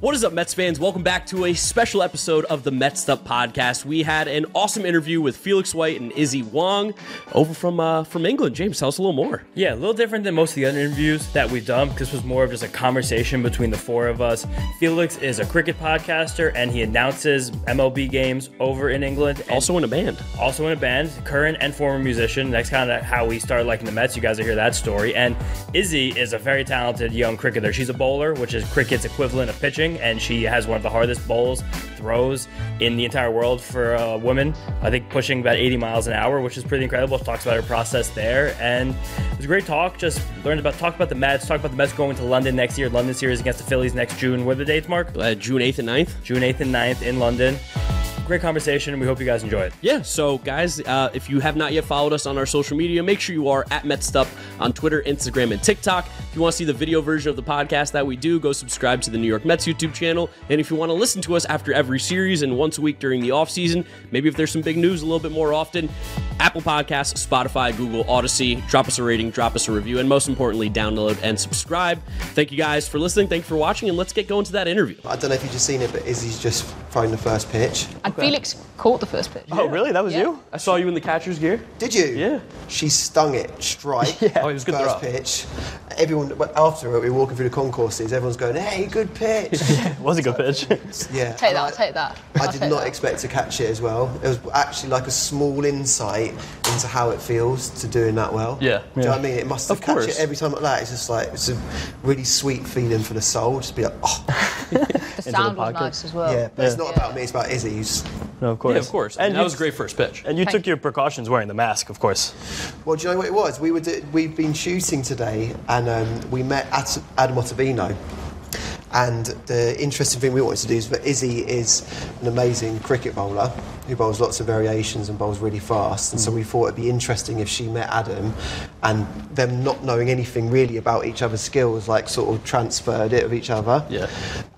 What is up, Mets fans? Welcome back to a special episode of the Mets Up podcast. We had an awesome interview with Felix White and Issy Wong over from uh, from England. James, tell us a little more. Yeah, a little different than most of the other interviews that we've done. This was more of just a conversation between the four of us. Felix is a cricket podcaster and he announces MLB games over in England. Also in a band. also in a band, current and former musician. That's kind of how we started liking the Mets. You guys will hear that story. And Issy is a very talented young cricketer. She's a bowler, which is cricket's equivalent of pitching, and she has one of the hardest bowls throws in the entire world for a woman. I think pushing about 80 miles an hour, which is pretty incredible. Talks about her process there, and it was a great talk. Just learned about talk about the Mets, talk about the Mets going to London next year. London series against the Phillies next June. What are the dates, Mark? Uh, June 8th and 9th. June 8th and 9th in London. Great conversation, and we hope you guys enjoy it. Yeah, so guys, uh, if you have not yet followed us on our social media, make sure you are at MetsUp on Twitter, Instagram, and TikTok. If you want to see the video version of the podcast that we do, go subscribe to the New York Mets YouTube channel. And if you want to listen to us after every series and once a week during the off season, maybe if there's some big news a little bit more often, Apple Podcasts, Spotify, Google, Audacy, drop us a rating, drop us a review, and most importantly, download and subscribe. Thank you guys for listening. Thank you for watching, and let's get going to that interview. I don't know if you've just seen it, but Issy's just thrown the first pitch. And Felix caught the first pitch. Oh, really? That was Yeah. you? I saw you in the catcher's gear. Did you? Yeah. She stung it strike. Yeah. Oh, it was good First throw. pitch. Everyone after it, we were walking through the concourses. Everyone's going, "Hey, good pitch." It was a good pitch. yeah. Take that, I- take that. I I'll did not that. expect to catch it as well. It was actually like a small insight into how it feels to doing that well. Yeah. Do you know what I mean? It must have Of catch it every time like that. It's just like it's a really sweet feeling for the soul. Just be like, oh, The sound was pocket. nice as well. yeah. But it's not Yeah. about me. It's about Issy. who's- no, of course. Yeah, of course. And And that you- was a great first pitch. And you Thank took your precautions wearing the mask, of course. Well, do you know what it was? We were do- we've been shooting today, and um, we met at Adam Ottavino. And the interesting thing we wanted to do is that Issy is an amazing cricket bowler who bowls lots of variations and bowls really fast. And so mm. we thought it'd be interesting if she met Adam and them not knowing anything really about each other's skills, like sort of transferred it of each other. Yeah.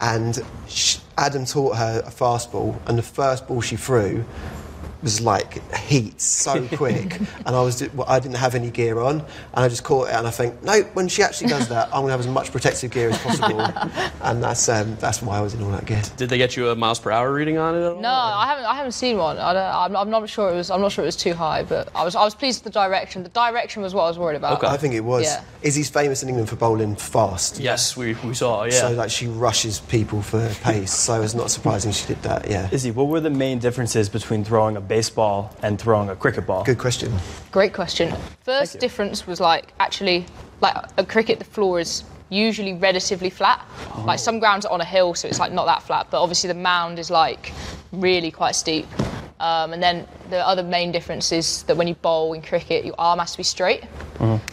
And sh- Adam taught her a fastball, and the first ball she threw was like heat so quick and I was well, I didn't have any gear on and I just caught it and I think no when she actually does that I'm gonna have as much protective gear as possible and that's um, that's why I was in all that gear Did they get you a miles per hour reading on it at all? No, I haven't. I haven't seen one. I don't, I'm, I'm not sure it was. I'm not sure it was too high, but I was. I was pleased with the direction. The direction was what I was worried about. Okay. I think it was Yeah. Issy's famous in England for bowling fast Yes, we, we saw, yeah. so like she rushes people for pace so it's not surprising she did that yeah Issy, what were the main differences between throwing a baseball and throwing a cricket ball? good question Great question. First difference was like actually, like a cricket, the floor is usually relatively flat. Oh. Like some grounds are on a hill, so it's like not that flat. But obviously the mound is like really quite steep. Um, and then the other main difference is that when you bowl in cricket, your arm has to be straight.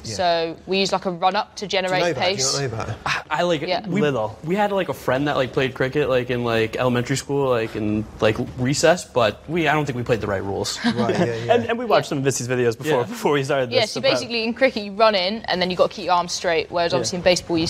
So we use like a run up to do you generate know that? Do you pace. not know that? I like Yeah. we, Little. We had like a friend that like played cricket like in like elementary school, like in like recess, but we I don't think we played the right rules. right yeah yeah And, and we watched some of Issy's videos before Yeah. before we started this. Yeah, so prep. basically in cricket you run in and then you've got to keep your arms straight. Whereas obviously in baseball you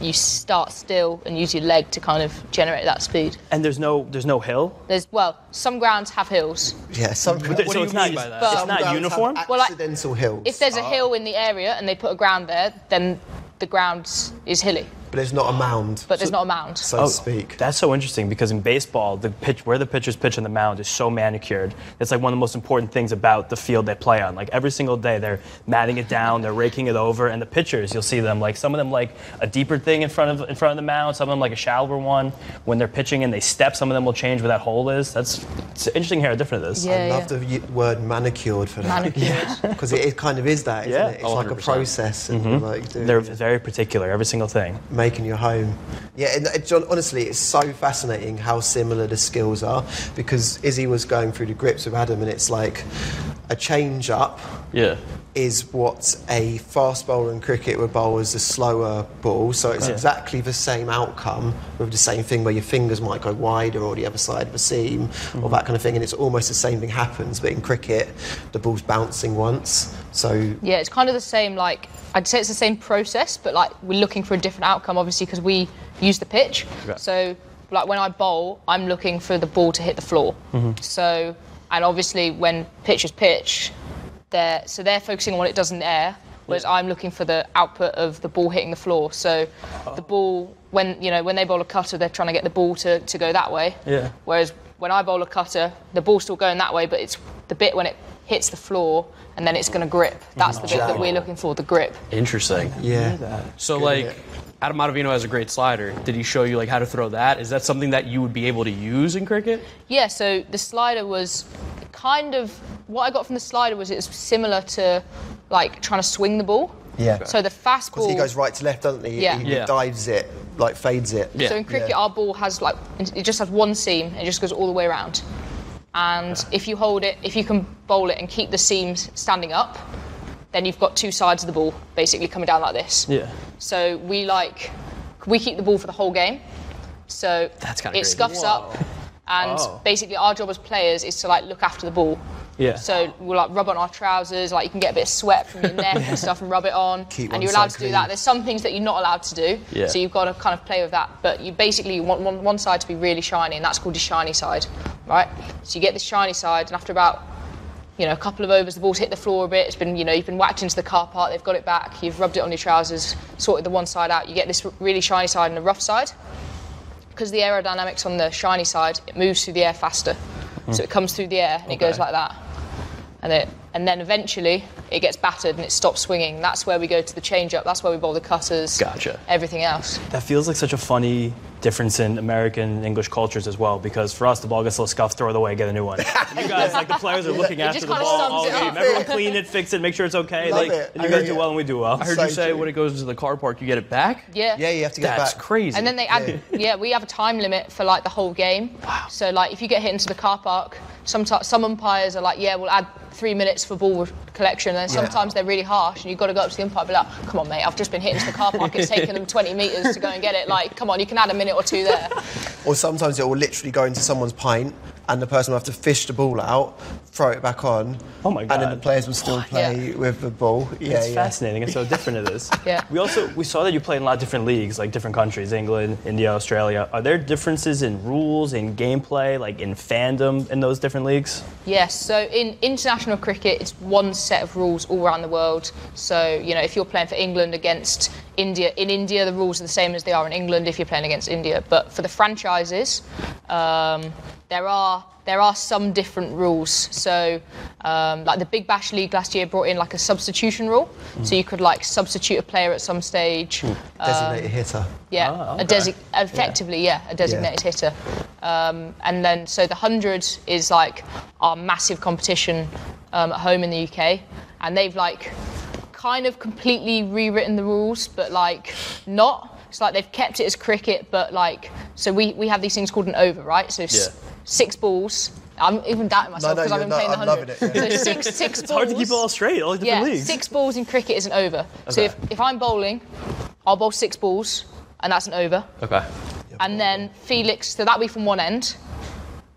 you start still and use your leg to kind of generate that speed. And there's no there's no hill. There's well, some grounds have hills. Yeah some so do it's you not mean by that? But- it's not uniform. Well, like, accidental hills If there's a oh. hill in the area and they put a ground there, then the ground is hilly, but there's not a mound but there's not a mound. so to oh, speak That's so interesting because in baseball, the pitch where the pitchers pitch on the mound is so manicured. It's like one of the most important things about the field they play on. Like every single day, they're matting it down, they're raking it over, and the pitchers, you'll see them like some of them like a deeper thing in front of in front of the mound, some of them like a shallower one. When they're pitching and they step, some of them will change where that hole is. That's it's interesting how different it is. Yeah. I love the word manicured for that. Manicured. Because it, it kind of is that, isn't Yeah. it? It's Oh, like a 100%. process and mm-hmm. like doing, They're very particular, every single thing. Making your home. Yeah, and it, John, honestly, it's so fascinating how similar the skills are because Issy was going through the grips with Adam, and it's like a change up yeah. is what a fast bowler in cricket would bowl as a slower ball. So it's exactly the same outcome with the same thing where your fingers might go wider or the other side of a seam or that mm-hmm. kind of thing. And it's almost the same thing happens, but in cricket, the ball's bouncing once. So Yeah, it's kind of the same. Like I'd say it's the same process, but like we're looking for a different outcome, obviously, because we use the pitch. So like when I bowl, I'm looking for the ball to hit the floor. Mm-hmm. So and obviously when pitchers pitch, they're so they're focusing on what it does in the air. Whereas I'm looking for the output of the ball hitting the floor. So the oh. ball when you know when they bowl a cutter, they're trying to get the ball to, to go that way. Yeah. Whereas when I bowl a cutter, the ball's still going that way, but it's the bit when it hits the floor and then it's going to grip. That's the bit that we're looking for, the grip. Interesting. Yeah. So Good like hit. Adam Ottavino has a great slider. Did he show you like how to throw that? Is that something that you would be able to use in cricket? Yeah, so the slider was kind of what I got from the slider was it was similar to like trying to swing the ball. Yeah. So the fast ball. Because he goes right to left, doesn't he? Yeah. He Yeah. dives it, like fades it. Yeah. So in cricket, Yeah. our ball has like it just has one seam. and It just goes all the way around. And if you hold it, if you can bowl it and keep the seams standing up, then you've got two sides of the ball basically coming down like this. Yeah. So we like we keep the ball for the whole game. So That's it crazy. scuffs up, and Oh. basically our job as players is to like look after the ball. Yeah. So we'll like rub on our trousers, like you can get a bit of sweat from your neck and stuff, and rub it on. Keep and one you're allowed side to do that. There's some things that you're not allowed to do. Yeah. So you've got to kind of play with that. But you basically want one, one side to be really shiny, and that's called your shiny side, right? So you get this shiny side, and after about you know, a couple of overs, the ball's hit the floor a bit. It's been, you know, you've been whacked into the car park. They've got it back. You've rubbed it on your trousers, sorted the one side out. You get this really shiny side and the rough side. Because the aerodynamics on the shiny side, it moves through the air faster. So it comes through the air and it goes like that. And it, and then eventually it gets battered and it stops swinging. That's where we go to the change up. That's where we bowl the cutters. Gotcha. Everything else. That feels like such a funny difference in American English cultures as well, because for us, the ball gets a little scuffed, throw it away, get a new one. You guys, like the players, are looking after the ball sums all it game. Everyone clean it, fix it, make sure it's okay. Love like, it. and you guys do it. well, and we do well. I heard So you say true. when it goes into the car park, you get it back. Yeah. Yeah, you have to get That's back. That's crazy. And then they add, yeah. we have a time limit for like the whole game. Wow. So like if you get hit into the car park, sometimes some umpires are like, yeah, we'll add three minutes for ball collection, and then sometimes they're really harsh, and you've got to go up to the umpire and be like, come on, mate, I've just been hit into the car park. It's taken them 20 metres to go and get it. Like, come on, you can add a minute or two there. Or sometimes it will literally go into someone's pint, and the person will have to fish the ball out, throw it back on. Oh my god! And then the players will still oh, play Yeah. with the ball. Yeah, It's yeah. fascinating and so different it is. Yeah. We also we saw that you play in a lot of different leagues, like different countries, England, India, Australia. Are there differences in rules, in gameplay, like in fandom in those different leagues? Yes, so in international cricket, it's one set of rules all around the world. So, you know, if you're playing for England against India, in India, the rules are the same as they are in England if you're playing against India. But for the franchises, um, there are there are some different rules. So, um, like the Big Bash League last year brought in like a substitution rule, so you could like substitute a player at some stage. Designated hitter. Yeah, Ah, a okay. desi- effectively, yeah, a designated hitter. Um, and then, so the 100 is like our massive competition um, at home in the UK. And they've like kind of completely rewritten the rules, but like not. It's like they've kept it as cricket, but like, so we, we have these things called an over, right? So s- Yeah. six balls. I'm even doubting myself no, because I've you're been playing not- the I'm 100. loving it, yeah. So six, six It's hard to keep it all straight, all the yeah, different leagues. six balls in cricket is an over. So if, if I'm bowling, I'll bowl six balls, and that's an over. Okay. And then Felix, so that'll be from one end.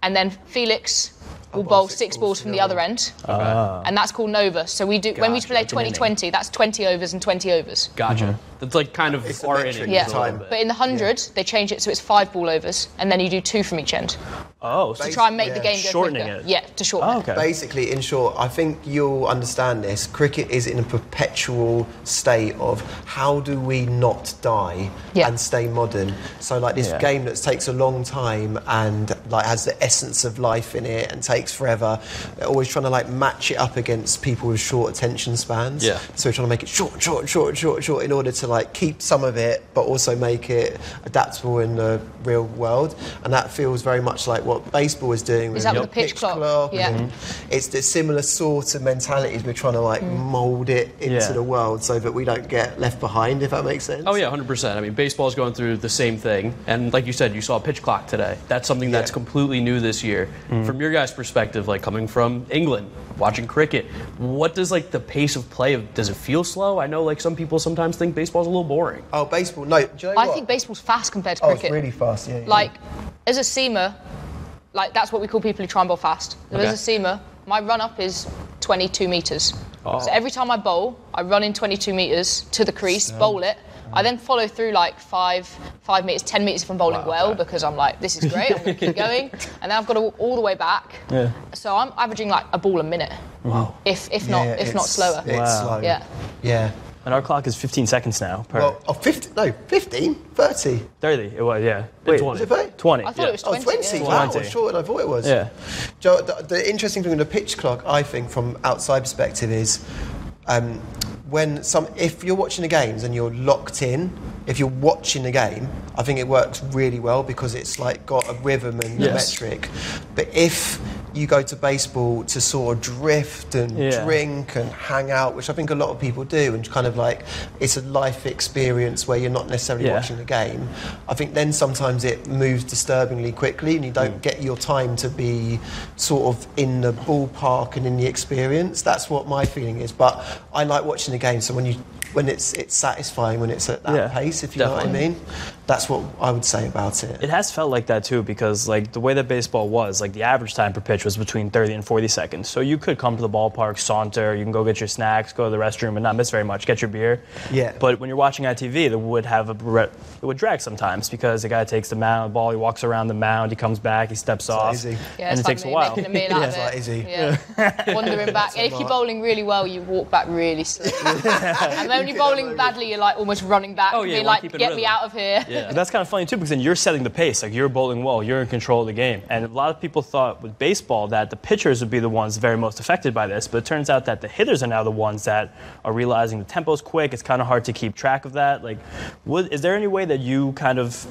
And then Felix will bowl bowl six six balls balls from from the the other other end. Ah. And that's called an over. So we do when we play like an inning. 2020, that's 20 overs and 20 overs. Gotcha. That's like kind of It's a our metric innings Yeah. time. But in the 100, they change it so it's five ball overs, and then you do two from each end. Oh, so To try and make the game go Shortening quicker. it. Yeah, to shorten Oh, it. okay. Basically, in short, I think you'll understand this. Cricket is in a perpetual state of how do we not die Yeah. and stay modern. So, like this Yeah. game that takes a long time and like has the essence of life in it and takes forever. They're always trying to like match it up against people with short attention spans. Yeah. So we're trying to make it short, short, short, short, short in order to like keep some of it, but also make it adaptable in the real world. And that feels very much like what baseball is doing. with that with the the pitch clock? Yeah. and It's the similar sort of mentalities. We're trying to like Mm. mould it into Yeah. the world so that we don't get left behind. If that makes sense. Oh yeah, hundred percent. I mean, baseball's going through the same thing, and like you said, you saw a pitch clock today. That's something that's Yeah. completely new this year. From your guys' perspective, like coming from England, watching cricket, what does like the pace of play? Does it feel slow? I know like some people sometimes think baseball's a little boring. Oh, baseball. No. Do you know I what? think baseball's fast compared to Oh, cricket. it's really fast. Yeah. yeah. Like, as a seamer, like that's what we call people who try and bowl fast. So Okay. As a seamer, my run up is 22 metres. Oh. So every time I bowl, I run in 22 metres to the crease, bowl it. I mm. then follow through like five, five meters, ten meters if I'm bowling Wow, well okay. because I'm like, this is great. I'm going to keep going, and then I've got to walk all the way back. Yeah. So I'm averaging like a ball a minute, Wow. if if not if not slower. It's Wow. slow. Yeah. Yeah. And our clock is 15 seconds now per Well, oh, 50, no, 15, 30. 30. It was, yeah. Wait, 20. Was it 30? 20. I thought yeah. it was Oh, 20. 20. yeah. Wow, 20. shorter than I thought it was. Yeah. Joe, the, the interesting thing with the pitch clock, I think, from outside perspective, is um, when some if you're watching the games and you're locked in, if you're watching the game, I think it works really well because it's like got a rhythm and a metric. But if you go to baseball to sort of drift and Yeah. drink and hang out, which I think a lot of people do, and kind of like it's a life experience where you're not necessarily Yeah. watching the game. I think then sometimes it moves disturbingly quickly, and you don't mm. get your time to be sort of in the ballpark and in the experience. That's what my feeling is. But I like watching the game, so when you when it's it's satisfying when it's at that Yeah, pace, if you know what I mean. That's what I would say about it. It has felt like that too because like the way that baseball was, like the average time per pitch was between 30 and 40 seconds. So you could come to the ballpark, saunter, you can go get your snacks, go to the restroom and not miss very much, get your beer. Yeah. But when you're watching on TV, it would have a it would drag sometimes because the guy takes the mound, the ball, he walks around the mound, he comes back, he steps like off, Issy. Yeah, and it's it like takes a me while. making a meal out Yeah, of it's it. like Issy. Yeah. Wandering back. And if you're bowling really well, you walk back really slow. and when you're bowling badly, you're like almost running back. Oh, yeah, being wanna like, keep get in me out of here. Yeah. That's kind of funny too because then you're setting the pace. Like you're bowling well, you're in control of the game. And a lot of people thought with baseball that the pitchers would be the ones very most affected by this, but it turns out that the hitters are now the ones that are realizing the tempo's quick. It's kind of hard to keep track of that. Like, would, is there any way that you kind of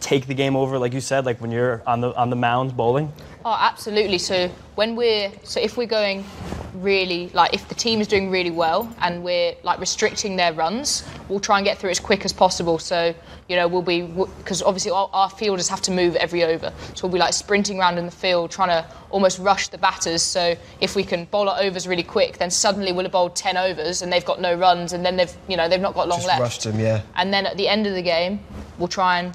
take the game over, like you said, like when you're on the on the mound bowling? Oh, absolutely. So when we're so if we're going really like if the team is doing really well and we're like restricting their runs, we'll try and get through as quick as possible. So you know we'll be because obviously our, our fielders have to move every over, so we'll be like sprinting around in the field trying to almost rush the batters. So if we can bowl our overs really quick, then suddenly we'll have bowled ten overs and they've got no runs, and then they've you know they've not got long Just left. rushed them, yeah. And then at the end of the game, we'll try and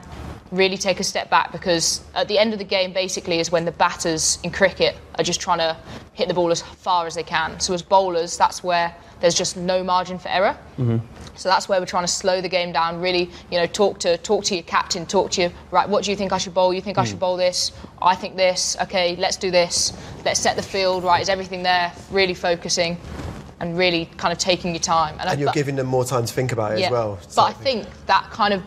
really take a step back because at the end of the game, basically, is when the batters in cricket are just trying to hit the ball as far as they can. So as bowlers, that's where there's just no margin for error. Mm-hmm. So that's where we're trying to slow the game down. Really, you know, talk to talk to your captain, talk to you. right. What do you think I should bowl? You think I should mm. bowl this? I think this. Okay, let's do this. Let's set the field. Right, is everything there? Really focusing. And really kind of taking your time. I- And you're but- giving them more time to think about it as well. but I think that kind of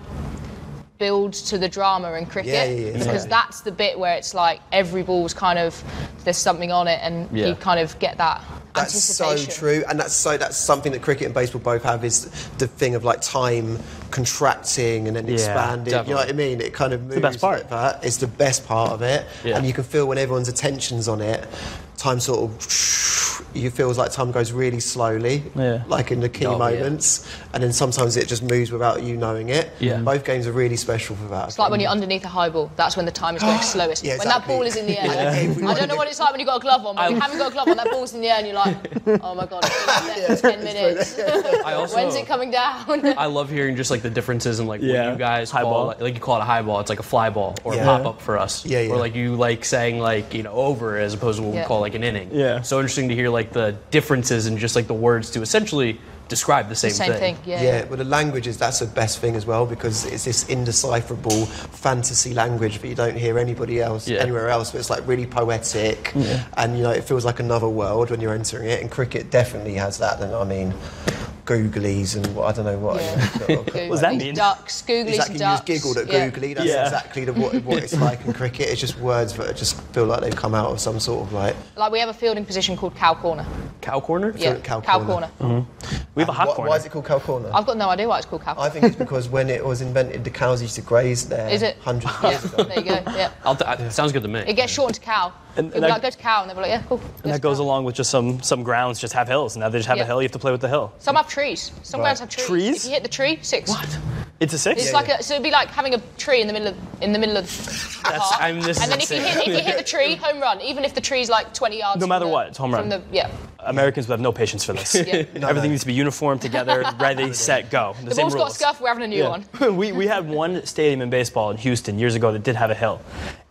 builds to the drama in cricket Yeah, yeah, yeah, because exactly. that's the bit where it's like every ball's kind of there's something on it and Yeah. you kind of get that That's so true, and that's so that's something that cricket and baseball both have is the thing of like time contracting and then Yeah, expanding. You know what I mean? It kind of moves the best part. like that. It's the best part of it, Yeah. and you can feel when everyone's attention's on it, time sort of you feels like time goes really slowly, Yeah. like in the key Oh, yeah. moments, and then sometimes it just moves without you knowing it. Yeah. Mm. Both games are really special for that. It's like when you're underneath a high ball, that's when the time is going slowest. Yeah, When that ball is in the air. Yeah. I don't know what it's like when you've got a glove on, but when you haven't got a glove on, that ball's in the air and you're like, oh my god, it's been there for 10 minutes. I also, When's it coming down? I love hearing just like the differences in like Yeah. what you guys High call ball. like, like you call it a high ball. It's like a fly ball or Yeah. a pop up for us. Yeah, yeah. Or like you like saying like you know over as opposed to what Yeah. we call like an inning. Yeah. So interesting to hear like the differences in just like the words to essentially describe the same, Same thing, yeah. Yeah, well, the language is that's the best thing as well because it's this indecipherable fantasy language that you don't hear anybody else, Yeah. anywhere else, but it's like really poetic and, you know, it feels like another world when you're entering it. And cricket definitely has that. And I mean, googlies and what, I don't know what. Yeah. What does that mean? Ducks, googlies Exactly, and you just giggled at yeah. googly. That's Yeah. exactly the, what, what it's like in cricket. It's just words that just feel like they've come out of some sort of like. Like we have a fielding position called cow corner. Cow corner. Yeah, cow cow, corner. corner. Mm-hmm. We have a hot Why- corner. Why is it called cow corner? I've got no idea why it's called cow corner. I think it's because when it was invented, the cows used to graze there Is it? hundreds of years ago. there you go. Yeah. I'll t- I- sounds good to me. It gets shortened to cow. And- People and like, that- go to cow, and they're like, yeah, cool. and that goes along with just some some grounds just have hills. And now they just have Yeah. a hill. You have to play with the hill. Some have trees. Some Right. grounds have trees. Trees? If you hit the tree, six. What? It's a six. It's like a, so it'd be like having a tree in the middle of in the middle of the park. I mean, this and then if you, hit, if you hit the tree, home run. Even if the tree's like 20 yards. No from matter the- what, it's home run. From the, yeah. Americans would have no patience for this. Yeah. Everything needs to be uniform, together, ready, set, go. The, The same ball's got a scuff. We're having a new one. We, we had one stadium in baseball in Houston years ago that did have a hill.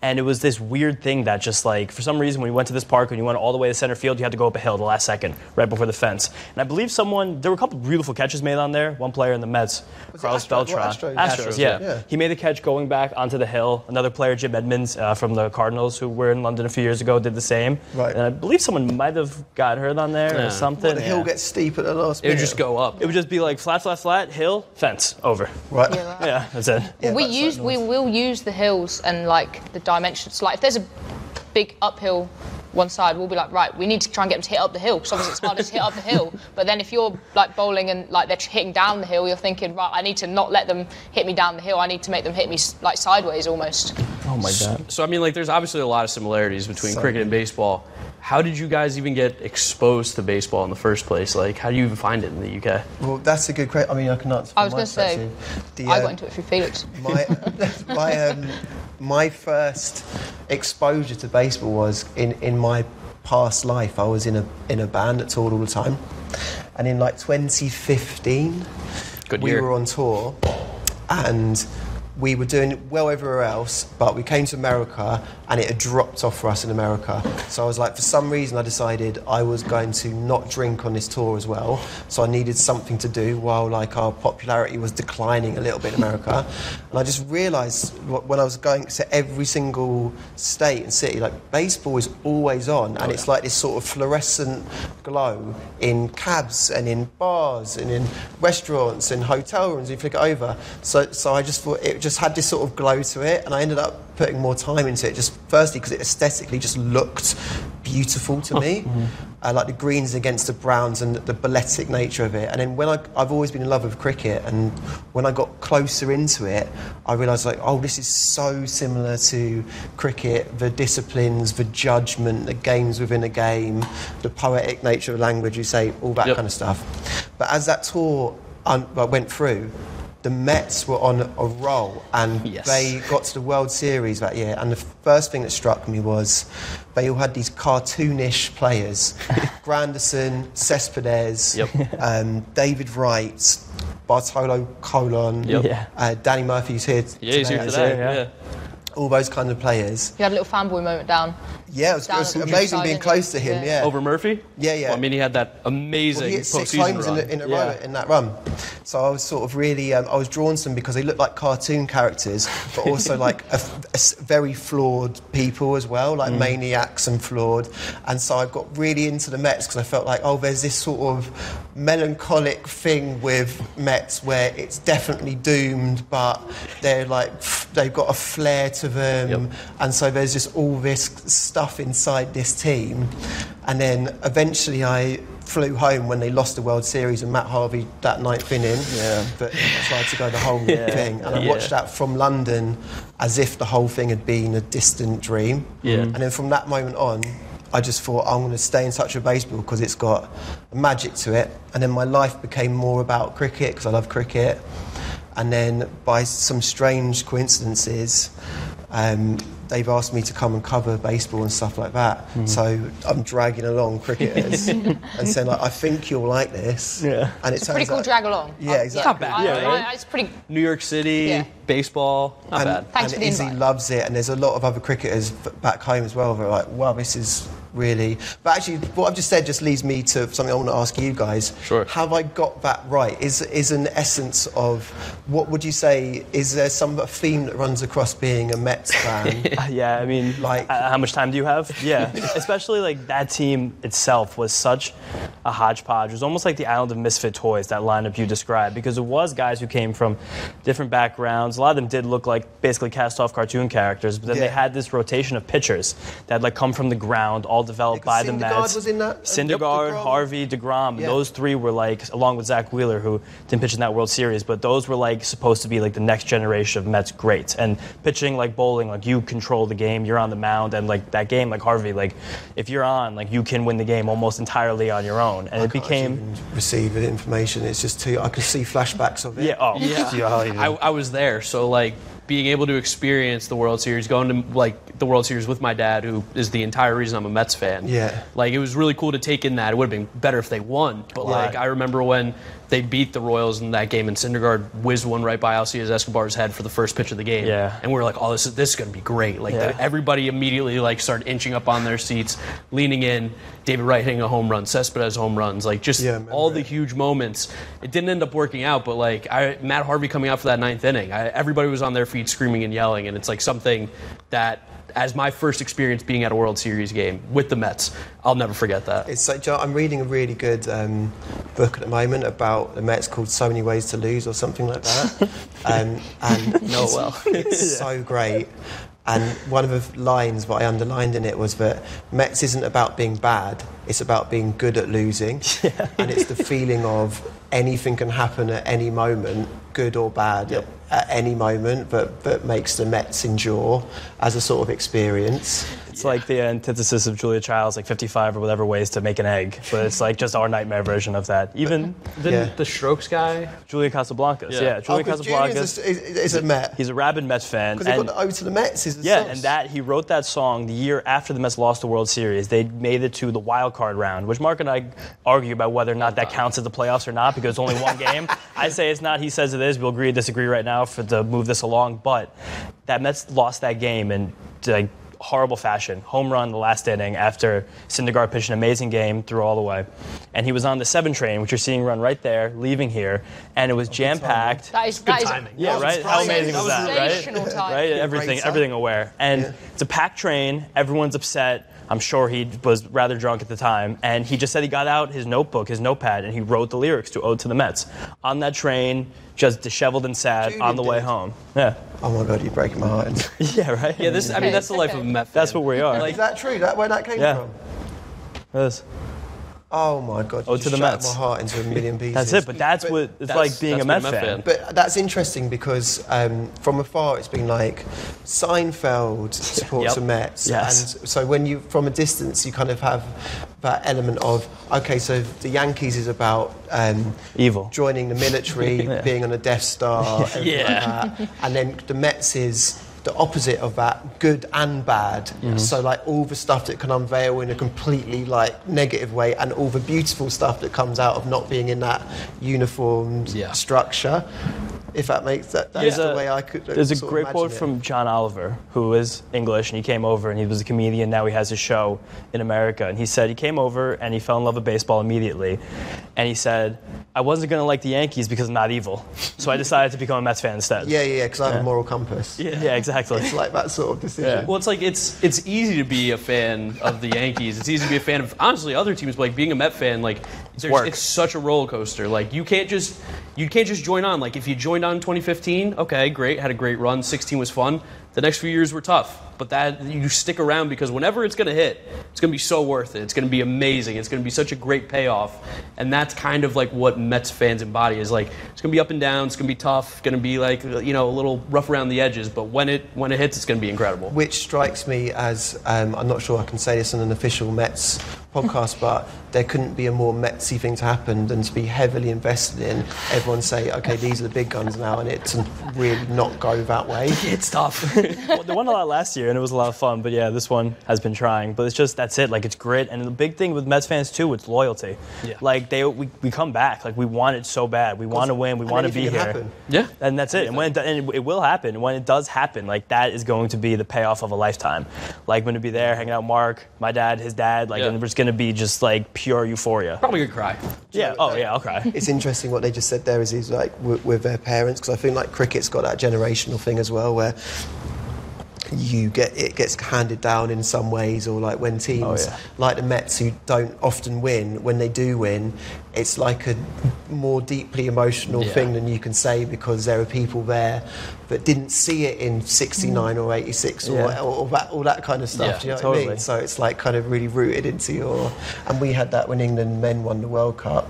And it was this weird thing that just like, for some reason, when you went to this park and you went all the way to center field, you had to go up a hill the last second, right before the fence. And I believe someone, there were a couple beautiful catches made on there. One player in the Mets, Carlos Astros? What, Beltran. Astros? Astros, yeah. Yeah. He made the catch going back onto the hill. Another player, Jim Edmonds uh, from the Cardinals, who were in London a few years ago, did the same. Right. And I believe someone might have got hurt on there Yeah. or something. The hill Yeah. gets steep at the last It would just go up. It would just be like flat, flat, flat, hill, fence, over. Right. Yeah, right. Yeah, that's it. Yeah, we that's use like we will use the hills and like the dimensions. Like if there's a big uphill one side, we'll be like, right, we need to try and get them to hit up the hill because obviously it's harder to hit up the hill. But then if you're like bowling and like they're hitting down the hill, you're thinking, right, I need to not let them hit me down the hill. I need to make them hit me like sideways almost. Oh my god. So I mean, like, there's obviously a lot of similarities between So cricket and baseball. How did you guys even get exposed to baseball in the first place? Like, how do you even find it in the UK? Well, that's a good question. I mean, I can answer. I from was my going to say, perspective. The, I uh, got into it through Felix. my my um, my first exposure to baseball was in, in my past life. I was in a in a band that toured all the time, and in like 2015, Good we year. were on tour, and we were doing well everywhere else, but we came to America and it had dropped off for us in America. So I was like, for some reason, I decided I was going to not drink on this tour as well. So I needed something to do while like our popularity was declining a little bit in America. And I just realised when I was going to every single state and city, like baseball is always on, and oh, it's like this sort of fluorescent glow in cabs and in bars and in restaurants and hotel rooms. You flick it over. So, so I just thought it just had this sort of glow to it, and I ended up putting more time into it. Just firstly because it aesthetically just looked beautiful to me, uh, like the greens against the browns and the balletic nature of it. And then when I, I've always been in love with cricket, and when I got closer into it, I realised like, oh, this is so similar to cricket. The disciplines, the judgment, the games within a game, the poetic nature of language. You say all that Yep. kind of stuff. But as that tour un- went through. The Mets were on a roll, and Yes. they got to the World Series that year. And the first thing that struck me was they all had these cartoonish players: Granderson, Cespedes, Yep. um, David Wright, Bartolo Colon, Yep. Yeah. uh, Danny Murphy's here. Yeah, he's here today. today. yeah. Yeah. All those kind of players. You had a little fanboy moment down. Yeah, it was, it was amazing being close to him. Yeah. Yeah. Over Murphy? Yeah, yeah. Well, I mean, he had that amazing Well, he hit six postseason homes in a, in a Yeah. row in that run. So I was sort of really, um, I was drawn to them because they looked like cartoon characters, but also like a, a s- very flawed people as well, like Mm. maniacs and flawed. And so I got really into the Mets because I felt like, oh, there's this sort of melancholic thing with Mets where it's definitely doomed, but they're like they've got a flair to them. Yep. And so there's just all this stuff inside this team. And then eventually I flew home when they lost the World Series and Matt Harvey that ninth inning. Yeah. But I tried to go the whole thing. And I Yeah. watched that from London as if the whole thing had been a distant dream. Yeah. And then from that moment on, I just thought I'm going to stay in touch with baseball because it's got magic to it. And then my life became more about cricket because I love cricket. And then by some strange coincidences, um, they've asked me to come and cover baseball and stuff like that. Hmm. So I'm dragging along cricketers and saying like, I think you'll like this. Yeah. And it It's a pretty cool out- drag along. Yeah, exactly. Not bad, I- yeah, I- right? I- it's pretty. New York City, Yeah. baseball, not and, bad. Thanks and for the Issy invite. loves it, and there's a lot of other cricketers back home as well. They're like, wow, this is really. But actually, what I've just said just leads me to something I want to ask you guys. Sure. Have I got that right? Is is an essence of what would you say? Is there some theme that runs across being a Mets fan? Yeah, I mean, Like- like, how much time do you have? Yeah, especially like that team itself was such a hodgepodge. It was almost like the island of misfit toys that lineup you described because it was guys who came from different backgrounds. A lot of them did look like basically cast-off cartoon characters, but then they had this rotation of pitchers that like come from the ground, all developed Yeah, 'cause by the Mets. was in that, uh, and Syndergaard, DeGrom. Harvey, Degrom, Yeah. those three were like, along with Zack Wheeler, who didn't pitch in that World Series, but those were like supposed to be like the next generation of Mets greats. And pitching like bowling, like you control the game, you're on the mound, and like that game, like Harvey, like if you're on, like you can win the game almost entirely on your own. And it became, even receive information. It's just too. I can see flashbacks of it. yeah, oh, Yeah, I, I was there, so like being able to experience the World Series, going to like the World Series with my dad, who is the entire reason I'm a Mets fan. Yeah. like it was really cool to take in that. It would have been better if they won, but like I remember when they beat the Royals in that game, and Syndergaard whizzed one right by Alcides Escobar's head for the first pitch of the game. Yeah. and we were like, "Oh, this is this is going to be great!" Like Yeah. the- everybody immediately like started inching up on their seats, leaning in. David Wright hitting a home run, Cespedes home runs, like just Yeah, all the huge moments. It didn't end up working out, but like I, Matt Harvey coming out for that ninth inning, I, everybody was on their feet screaming and yelling, and it's like something that. As my first experience being at a World Series game with the Mets, I'll never forget that. It's so, do you know, I'm reading a really good um, book at the moment about the Mets called So Many Ways to Lose or something like that. um, and No, well. it's so great. And one of the lines what I underlined in it was that Mets isn't about being bad, it's about being good at losing. And it's the feeling of anything can happen at any moment, good or bad, at any moment, but, but makes the Mets endure as a sort of experience. It's like the antithesis of Julia Child's like 55 or whatever ways to make an egg, but it's like just our nightmare version of that. Even Didn't Yeah. the Strokes guy? Julian Casablancas, Yeah. yeah, Julian Oh, 'cause Casablancas. Julian's a, is, is a Met. He's a rabid Mets fan. Because he and- got the ode to the Mets. Is the Yeah, sauce. and that he wrote that song the year after the Mets lost the World Series. They made it to the wild card round, which Mark and I argue about whether or not that counts as the playoffs or not because it's only one game. I say it's not. He says it is. We'll agree to disagree right now for to move this along. But that Mets lost that game in like horrible fashion. Home run in the last inning after Syndergaard pitched an amazing game through all the way, and he was on the seven train, which you're seeing run right there, leaving here, and it was jam packed. That is that is timing. Yeah, was right. How amazing was was that, right? sensational timing. Right, everything, great everything aware, and Yeah. it's a packed train. Everyone's upset. I'm sure he was rather drunk at the time, and he just said he got out his notebook, his notepad, and he wrote the lyrics to "Ode to the Mets" on that train, just disheveled and sad Julian on the way did. home. Yeah, oh my God, you're breaking my heart. yeah, right. Yeah, this. I mean, that's the life of a Met. That's what we are. is that true? That where that came Yeah. from? Yes. Oh my God! you to just the Mets. my heart into a million pieces. That's it. But that's But- what it's that's- like being a Mets being fan. fan. But that's interesting because um, from afar it's been like Seinfeld supports Yep. the Mets, Yes. and so when you from a distance you kind of have that element of okay, so the Yankees is about um, Evil. joining the military, Yeah. being on a Death Star, Yeah. like that. and then the Mets is the opposite of that, good and bad. Mm-hmm. So like all the stuff that can unveil in a completely like negative way, and all the beautiful stuff that comes out of not being in that uniformed Yeah. structure. If that makes that, that's There's the way I could. Uh, there's a great quote it. from John Oliver, who is English, and he came over and he was a comedian. Now he has a show in America, and he said he came over and he fell in love with baseball immediately, and he said, "I wasn't going to like the Yankees because I'm not evil, so I decided to become a Mets fan instead." Yeah, yeah, because I have Yeah. a moral compass. yeah, yeah, exactly. It's like that sort of decision. Yeah. Well, it's like it's it's easy to be a fan of the Yankees. It's easy to be a fan of honestly other teams. But like being a Met fan, like it's such a roller coaster. Like you can't just you can't just join on. Like if you joined on in 2015, okay, great, had a great run. 16 was fun. The next few years were tough, but that you stick around because whenever it's going to hit, it's going to be so worth it. It's going to be amazing. It's going to be such a great payoff, and that's kind of like what Mets fans embody. Is like it's going to be up and down. It's going to be tough. It's Going to be like you know a little rough around the edges, but when it when it hits, it's going to be incredible. Which strikes me as um, I'm not sure I can say this on an official Mets podcast, but there couldn't be a more Metsy thing to happen than to be heavily invested in. Everyone say, okay, these are the big guns now, and it to really not go that way. It's tough. well, they won a lot last year, and it was a lot of fun. But yeah, this one has been trying. But it's just that's it. Like it's grit, and the big thing with Mets fans too, it's loyalty. Yeah. Like they, we, we come back. Like we want it so bad. We want to win. We want to be here. happen. Yeah. And that's it. And when it, and it, it will happen. And when it does happen, like that is going to be the payoff of a lifetime. Like when to be there, hanging out, with Mark, my dad, his dad. Like Yeah. and it's going to be just like pure euphoria. Probably gonna cry. Yeah. Oh yeah. I'll cry. It's interesting what they just said there is, is like with, with their parents because I feel like cricket's got that generational thing as well where you get it gets handed down in some ways or like when teams Oh, yeah. like the Mets who don't often win when they do win it's like a more deeply emotional Yeah. thing than you can say because there are people there that didn't see it in 69 or 86 or, or, or that, all that kind of stuff Yeah, do you know what I mean totally. so it's like kind of really rooted into your and we had that when England men won the World Cup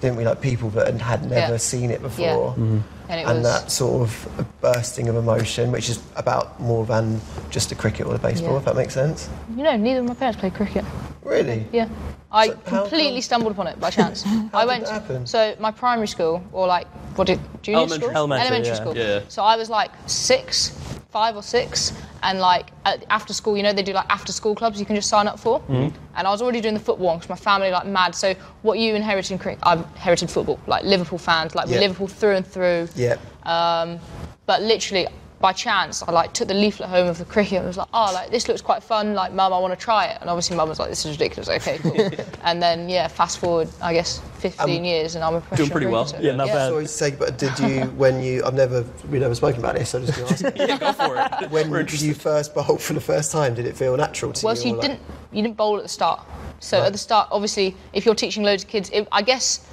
didn't we like people that had- had never Yeah. seen it Yeah. before mm-hmm. And it and was that sort of bursting of emotion which is about more than just a cricket or a baseball Yeah. if that makes sense you know neither of my parents play cricket. really Yeah. I So completely come- stumbled upon it by chance. I did went that happen? so my primary school or like what did junior Elementary. school? Elementary, yeah. school. Yeah. So I was like six, five or six, and like at, after school, you know, they do like after school clubs you can just sign up for. Mm-hmm. And I was already doing the football because my family like mad. So what you inherited I've inherited football, like Liverpool fans, like we're Liverpool through and through. Yeah. Um, but literally, by chance, I like took the leaflet home of the cricket and was like, oh, like this looks quite fun. Like, mum, I want to try it. And obviously, mum was like, this is ridiculous. Okay, cool. and then yeah, fast forward, I guess, 15 years, and I'm a professional pretty well. Yeah, not bad. Sorry to say, but did you when you? I've never we've never spoken about this. So I'm just going to ask. yeah, go for it. when We're you first bowl for the first time, did it feel natural to Well, you? Well, so you like- didn't you didn't bowl at the start. So at the start, obviously, if you're teaching loads of kids, it, I guess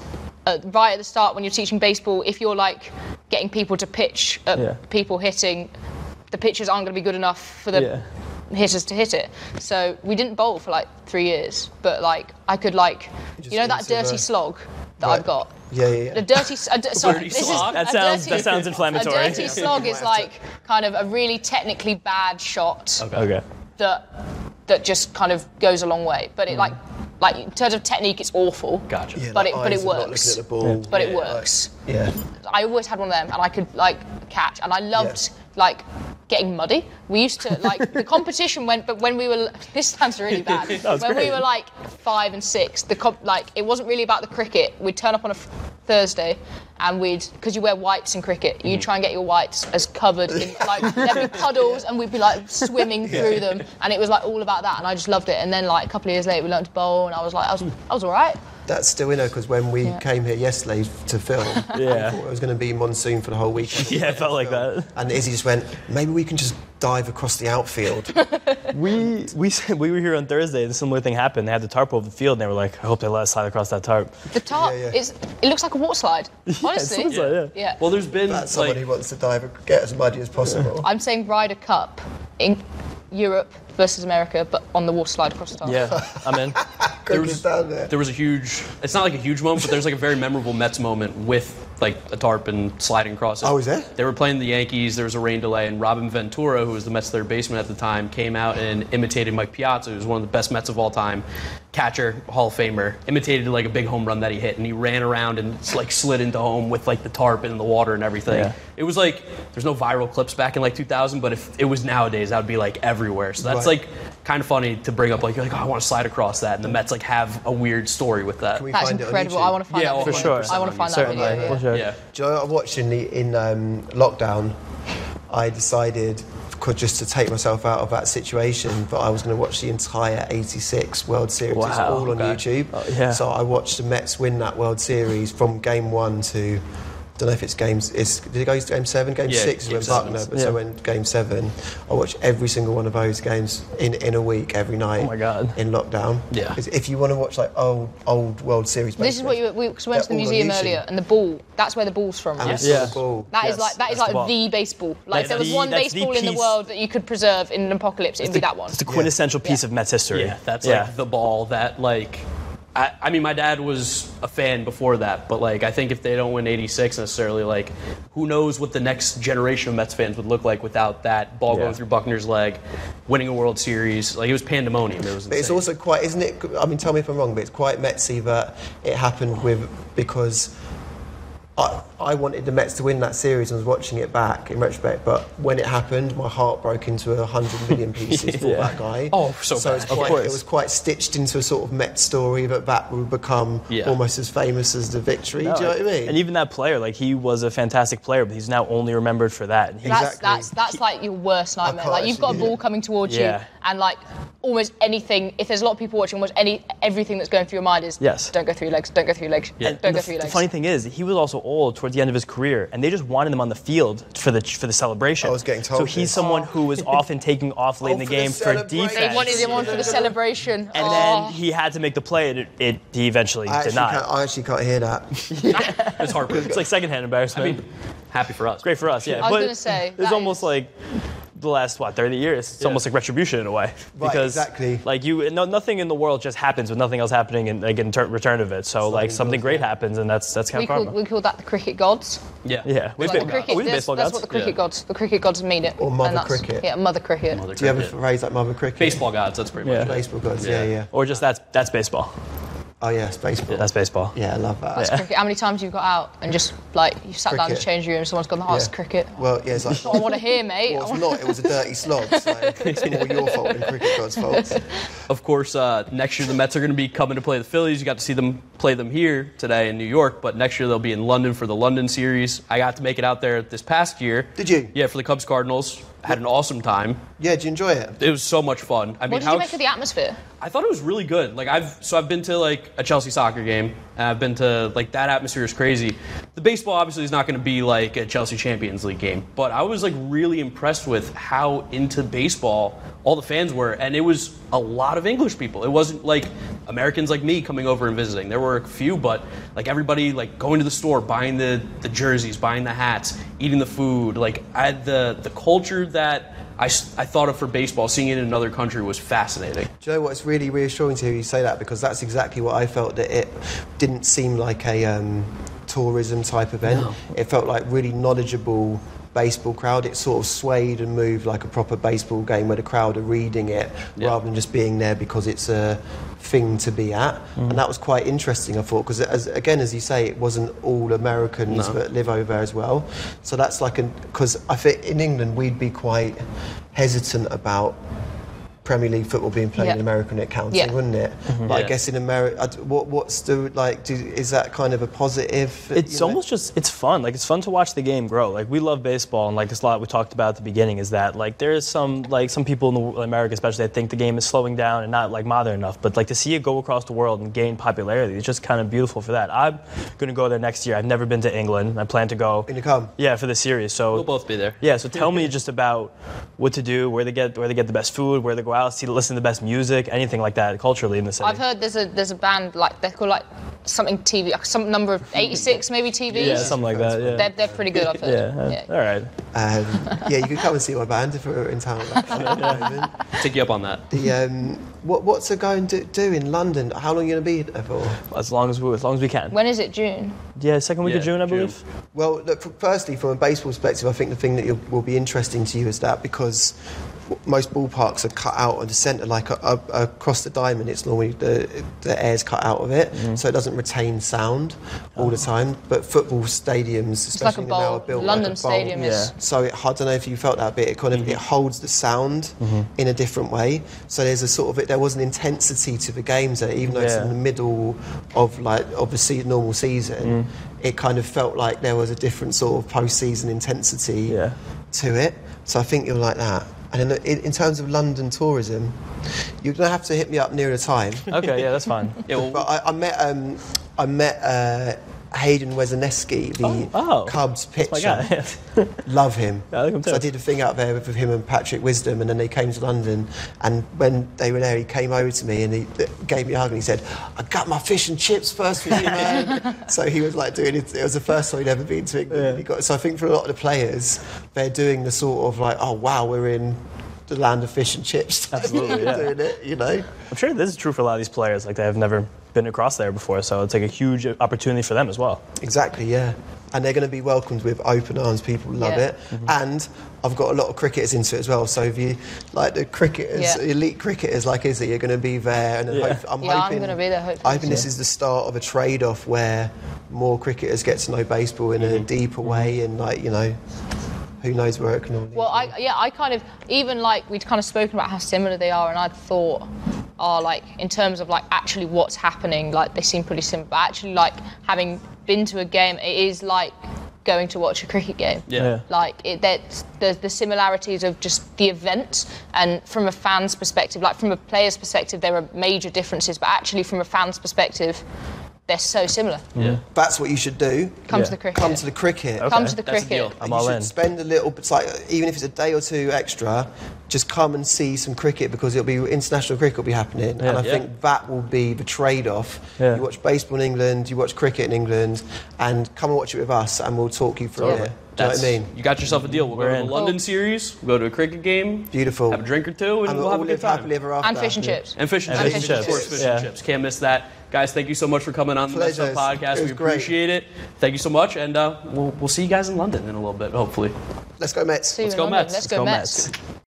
uh, right at the start when you're teaching baseball, if you're like getting people to pitch at Yeah. people hitting, the pitches aren't going to be good enough for the Yeah. hitters to hit it. So we didn't bowl for like three years, but like I could like, just you know that dirty the- slog that Right. I've got. Yeah, yeah, yeah. The dirty, s- a d- sorry, Dirty this slog? is That sounds- dirty- that sounds inflammatory. A dirty slog is like kind of a really technically bad shot Okay. that that just kind of goes a long way. But it like like in terms of technique, it's awful. Gotcha. Yeah, but like it but it works. looking at the ball. But it Yeah, like- works. Yeah. I always had one of them, and I could like catch, and I loved like getting muddy. We used to like the competition went, but when we were this sounds really bad. when we were like five and six, the comp, like it wasn't really about the cricket. We'd turn up on a f- Thursday, and we'd because you wear whites in cricket, Mm-hmm. you try and get your whites as covered in like there'd be puddles, and we'd be like swimming through them, and it was like all about that, and I just loved it. And then like a couple of years later, we learned to bowl, and I was like, I was I was all right. That's still in her because when we Yeah. came here yesterday to film, Yeah. I thought it was going to be monsoon for the whole week. Yeah, it felt like that. And Issy just went, maybe we can just dive across the outfield. We we said- we were here on Thursday. and A similar thing happened. They had the tarp over the field, and they were like, "I hope they let us slide across that tarp." The tarp Yeah, yeah. is it looks like a water slide. Honestly, looks like it, yeah. Well, there's been That's someone like who wants to dive and get as muddy as possible. I'm saying Ryder Cup in Europe versus America, but on the water slide across the top. Yeah, I'm in. there was, there. there was a huge. It's not like a huge moment, but there's like a very memorable Mets moment with like a tarp and sliding across it. Oh, is there? They were playing the Yankees. There was a rain delay, and Robin Ventura, who was the Mets third baseman at the time, came out and imitated Mike Piazza, who was one of the best Mets of all time, catcher, Hall of Famer. Imitated like a big home run that he hit, and he ran around and like slid into home with like the tarp and the water and everything. Yeah. It was like there's no viral clips back in like 2000, but if it was nowadays, that would be like everywhere. So that's Right. Like kind of funny to bring up. Like you're like, oh, I want to slide across that, and the Mets like have a weird story with that. Can we That's find it on incredible. YouTube? I want to find Yeah, that for video. sure. I want to find that Certainly, video. for sure. Yeah. Do you know what I watched in, the, in um, lockdown? I decided co- just to take myself out of that situation, but I was going to watch the entire 86 World Series. It's Wow, all on okay. YouTube. Oh, yeah. So I watched the Mets win that World Series from game one to. I don't know if it's games. It's, did it go to game seven? Game Yeah, six game when seven. Buckner, but Yeah. so when game seven, I watched every single one of those games in, in a week, every night. Oh my God. In lockdown. Yeah. If you want to watch like old old World Series. This is what you we, 'cause we went to the They're all on museum earlier, and the ball. That's where the ball's from. And Right? I Yeah. the ball. That is Yes, like that is that's like the the baseball. Like That's there was the- one that's the baseball in the world that you could preserve in an apocalypse, it'd be that one. It's the quintessential piece of Mets history. Yeah, that's yeah. like the ball that like. I, I mean, my dad was a fan before that, but like, I think if they don't win '86 necessarily, like, who knows what the next generation of Mets fans would look like without that ball Yeah. going through Buckner's leg, winning a World Series. Like, it was pandemonium. It was. But it's also quite, isn't it? I mean, tell me if I'm wrong, but it's quite Metsy that it happened with because I, I wanted the Mets to win that series and was watching it back in retrospect. But when it happened, my heart broke into a hundred million pieces for Yeah. that guy. Oh, so so it's bad. Of quite, course. it was quite stitched into a sort of Met story that that would become Yeah. almost as famous as the victory. No, Do you know what I mean? And even that player, like he was a fantastic player, but he's now only remembered for that. And he, That's Exactly. that's that's like your worst nightmare. can't Like you've got a actually- ball coming towards Yeah. you, and like almost anything. If there's a lot of people watching, almost any everything that's going through your mind is Yes. Don't go through your legs. Don't go through your legs. Yeah. Don't and go the, through your the funny thing is, he was also old towards the end of his career, and they just wanted him on the field for the for the celebration. I was getting told So he's this. someone who was often taking off late Oh, in the oh, for the game for defense. they wanted him on for the oh. celebration. and oh. then he had to make the play, and it, it he eventually I did actually, not. can't, I actually can't hear that. It's heartbreaking. It's like secondhand I embarrassment. mean, happy for us. Great for us, yeah. I was but gonna say, it's almost is- like the last what 30 years. It's almost like retribution in a way Right, because exactly. like you, no, nothing in the world just happens with nothing else happening in like in ter- return of it. So like something great happens, and that's that's kind we of call we call that the cricket gods. Yeah. yeah, we've Like been, the cricket, oh, we've been that's, baseball that's gods. what the cricket Yeah. gods. The cricket gods mean it. Or mother And that's- cricket. Yeah, mother cricket. Mother Do you have a cricket. phrase like Mother Cricket? Baseball gods. That's pretty Yeah. much it. Baseball gods, yeah, Yeah. yeah. or just that's that's baseball. Oh yeah, it's baseball. That's baseball. yeah, I love that. That's cricket. How many times you've got out and just like you sat down in the Cricket. change room, someone's gone, oh, it's Yeah. cricket. Well, yeah, it's like. Not what I want to hear, mate. I Well, it's not. It was a dirty slog, so it's more your fault than cricket god's fault. Of course, uh, next year the Mets are going to be coming to play the Phillies. You got to see them play them here today in New York, but next year they'll be in London for the London series. I got to make it out there this past year. Did you? Yeah, for the Cubs Cardinals. Had an awesome time. Yeah, did you enjoy it? It was so much fun. I mean, what did how you make of the atmosphere? I thought it was really good. Like I've so I've been to like a Chelsea soccer game. And I've been to like that atmosphere is crazy. The baseball obviously is not going to be like a Chelsea Champions League game, but I was like really impressed with how into baseball all the fans were, and it was a lot of English people. It wasn't like Americans like me coming over and visiting. There were a few, but like everybody like going to the store, buying the the jerseys, buying the hats, eating the food. Like I the the culture that. I, I thought of for baseball, seeing it in another country was fascinating. Do you know what? It's really reassuring to hear you say that because that's exactly what I felt. That it didn't seem like a um, tourism type event. It felt like really knowledgeable baseball crowd. It sort of swayed and moved like a proper baseball game where the crowd are reading it Yeah. rather than just being there because it's a thing to be at. And mm. that was quite interesting, I thought, because as, again, as you say, it wasn't all Americans No. that live over there as well. So that's like because I think in England we'd be quite hesitant about Premier League football being played Yeah. in America and it counting, Yeah. wouldn't it? Mm-hmm. But I guess in America, what what's the like? Do, is that kind of a positive? It's you know? almost just it's fun. Like it's fun to watch the game grow. Like we love baseball, and like it's a lot we talked about at the beginning is that like there is some like some people in the, America, especially, that think the game is slowing down and not like modern enough. But like to see it go across the world and gain popularity, it's just kind of beautiful for that. I'm gonna go there next year. I've never been to England. I plan to go. Gonna come? Yeah, for the series. So We'll both be there. yeah, so tell me just about what to do, where they get where they get the best food, where they go out, see listen to the best music, anything like that culturally in the city. I've heard there's a there's a band like they're called like something TV, like some number of 86 maybe TVs. yeah, something like that. Yeah. They're, they're pretty good. I've yeah, heard. uh, All right. Um, yeah, you could come and see my band if we were in town. Actually, at the moment. Take you up on that. The, um, what, what's it going to do in London? How long are you going to be there for? As long as we, as long as we can. When is it? June. Yeah, second week of June, I June. believe. Well, look, f- firstly, from a baseball perspective, I think the thing that you'll, will be interesting to you is that because w- most ballparks are cut out of the centre, like a, a, across the diamond, it's normally the, the air's cut out of it, Mm-hmm. so it doesn't retain sound all the time. But football stadiums, It's like especially now, are bowl. built London like a bowl. Stadium is. Yeah. So it, I don't know if you felt that bit. It kind of Mm-hmm. it holds the sound in a different way. So there's a sort of it, there was an intensity to the games there, even though it's in the middle of like obviously normal season. Mm. It kind of felt like there was a different sort of post-season intensity Yeah. to it. So I think you're like that. And in, in, in terms of London tourism, you're gonna have to hit me up nearer the time. Okay, yeah, that's fine. Yeah, But I, I met um, I met uh, Hayden Wesneski, the Oh, oh. Cubs pitcher. Love him. I So. I did a thing out there with him and Patrick Wisdom, and then they came to London. And when they were there, he came over to me and he uh, gave me a hug and he said, "I got my fish and chips first for you, man." so he was like doing it. It was the first time he'd ever been to England. He got, so I think for a lot of the players, they're doing the sort of like, "Oh wow, we're in." The land of fish and chips. Absolutely, yeah. doing it, you know. I'm sure this is true for a lot of these players. Like they have never been across there before, so it's like a huge opportunity for them as well. Exactly, yeah. And they're going to be welcomed with open arms. People love Yeah. it. Mm-hmm. And I've got a lot of cricketers into it as well. So if you like the cricketers, Yeah. elite cricketers like Issy, you're going to be there. And Yeah. hope, I'm Yeah, I'm hoping, gonna be there, hopefully, I think this is the start of a trade-off where more cricketers get to know baseball in a mm-hmm. deeper mm-hmm. way, and like you know, who knows where it can all lead. Well, I yeah, I kind of even like we'd kind of spoken about how similar they are, and I'd thought, are like in terms of like actually what's happening, like they seem pretty similar. But actually, like having been to a game, it is like going to watch a cricket game. Yeah. Yeah. Like it, there's the, the similarities of just the event, and from a fan's perspective, like from a player's perspective, there are major differences. But actually, from a fan's perspective, they're so similar. yeah. That's what you should do. Come Yeah. to the cricket. Come to the cricket. Come to the That's the cricket. deal. I'm you all should in. spend a little bit, it's like even if it's a day or two extra, just come and see some cricket because it'll be international cricket will be happening, and I Yeah. think that will be the trade-off. Yeah. You watch baseball in England, you watch cricket in England, and come and watch it with us, and we'll talk you through Yeah. it. Do you know what I mean? You got yourself a deal. We'll We're go to in. the London Cool. series. We'll go to a cricket game. Beautiful. Have a drink or two, and, and we'll we'll have a good time. happily ever after. And fish and chips. And fish and, And chips. fish and Of course, fish yeah. and chips. Can't miss that. Guys, thank you so much for coming on the MetsUp podcast. We was great. appreciate it. Thank you so much, and uh, we'll, we'll see you guys in London in a little bit, hopefully. Let's go Mets. Let's go Mets. Let's Let's go go Mets. Mets.